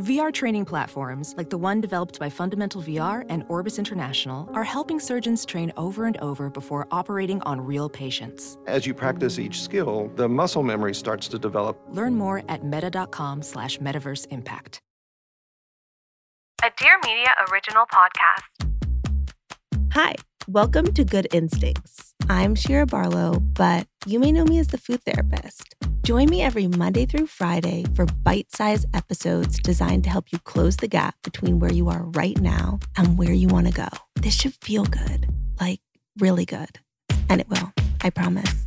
VR training platforms, like the one developed by Fundamental VR and Orbis International, are helping surgeons train over and over before operating on real patients. As you practice each skill, the muscle memory starts to develop. Learn more at meta.com slash metaverse impact. A Dear Media original podcast. Hi, welcome to Good Instincts. I'm Shira Barlow, but you may know me as the food therapist. Join me every Monday through Friday for bite sized episodes designed to help you close the gap between where you are right now and where you want to go. This should feel good, like really good. And it will, I promise.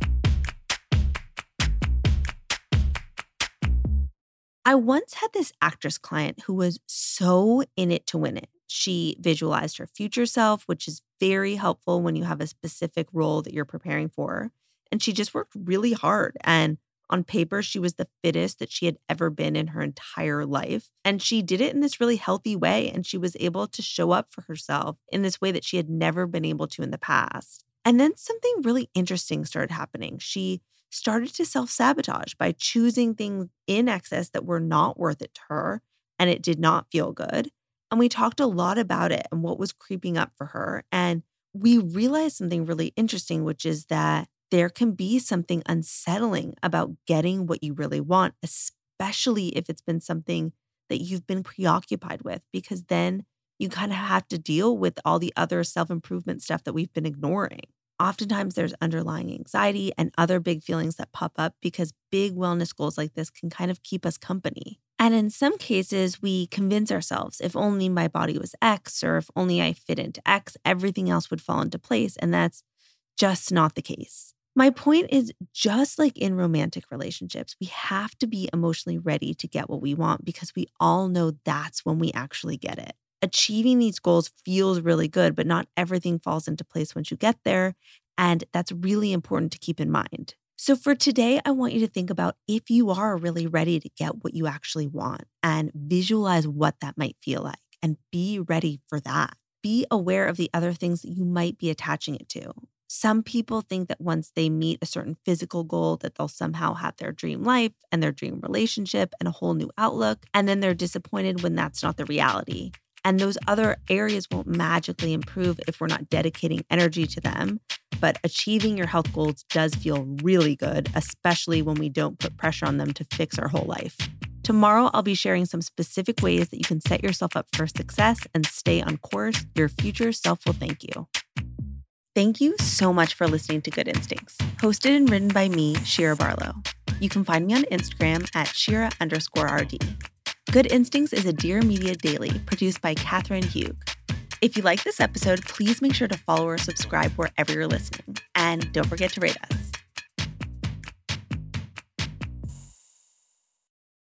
I once had this actress client who was so in it to win it. She visualized her future self, which is very helpful when you have a specific role that you're preparing for. And she just worked really hard. And on paper, she was the fittest that she had ever been in her entire life. And she did it in this really healthy way. And she was able to show up for herself in this way that she had never been able to in the past. And then something really interesting started happening. She started to self sabotage by choosing things in excess that were not worth it to her. And it did not feel good. And we talked a lot about it and what was creeping up for her. And we realized something really interesting, which is that there can be something unsettling about getting what you really want, especially if it's been something that you've been preoccupied with, because then you kind of have to deal with all the other self improvement stuff that we've been ignoring. Oftentimes, there's underlying anxiety and other big feelings that pop up because big wellness goals like this can kind of keep us company. And in some cases, we convince ourselves if only my body was X or if only I fit into X, everything else would fall into place. And that's just not the case. My point is just like in romantic relationships, we have to be emotionally ready to get what we want because we all know that's when we actually get it achieving these goals feels really good, but not everything falls into place once you get there. And that's really important to keep in mind. So, for today, I want you to think about if you are really ready to get what you actually want and visualize what that might feel like and be ready for that. Be aware of the other things that you might be attaching it to. Some people think that once they meet a certain physical goal that they'll somehow have their dream life and their dream relationship and a whole new outlook and then they're disappointed when that's not the reality. And those other areas won't magically improve if we're not dedicating energy to them. But achieving your health goals does feel really good, especially when we don't put pressure on them to fix our whole life. Tomorrow, I'll be sharing some specific ways that you can set yourself up for success and stay on course. Your future self will thank you. Thank you so much for listening to Good Instincts, hosted and written by me, Shira Barlow. You can find me on Instagram at Shira underscore RD. Good Instincts is a Dear Media Daily produced by Katherine Hugh. If you like this episode, please make sure to follow or subscribe wherever you're listening. And don't forget to rate us.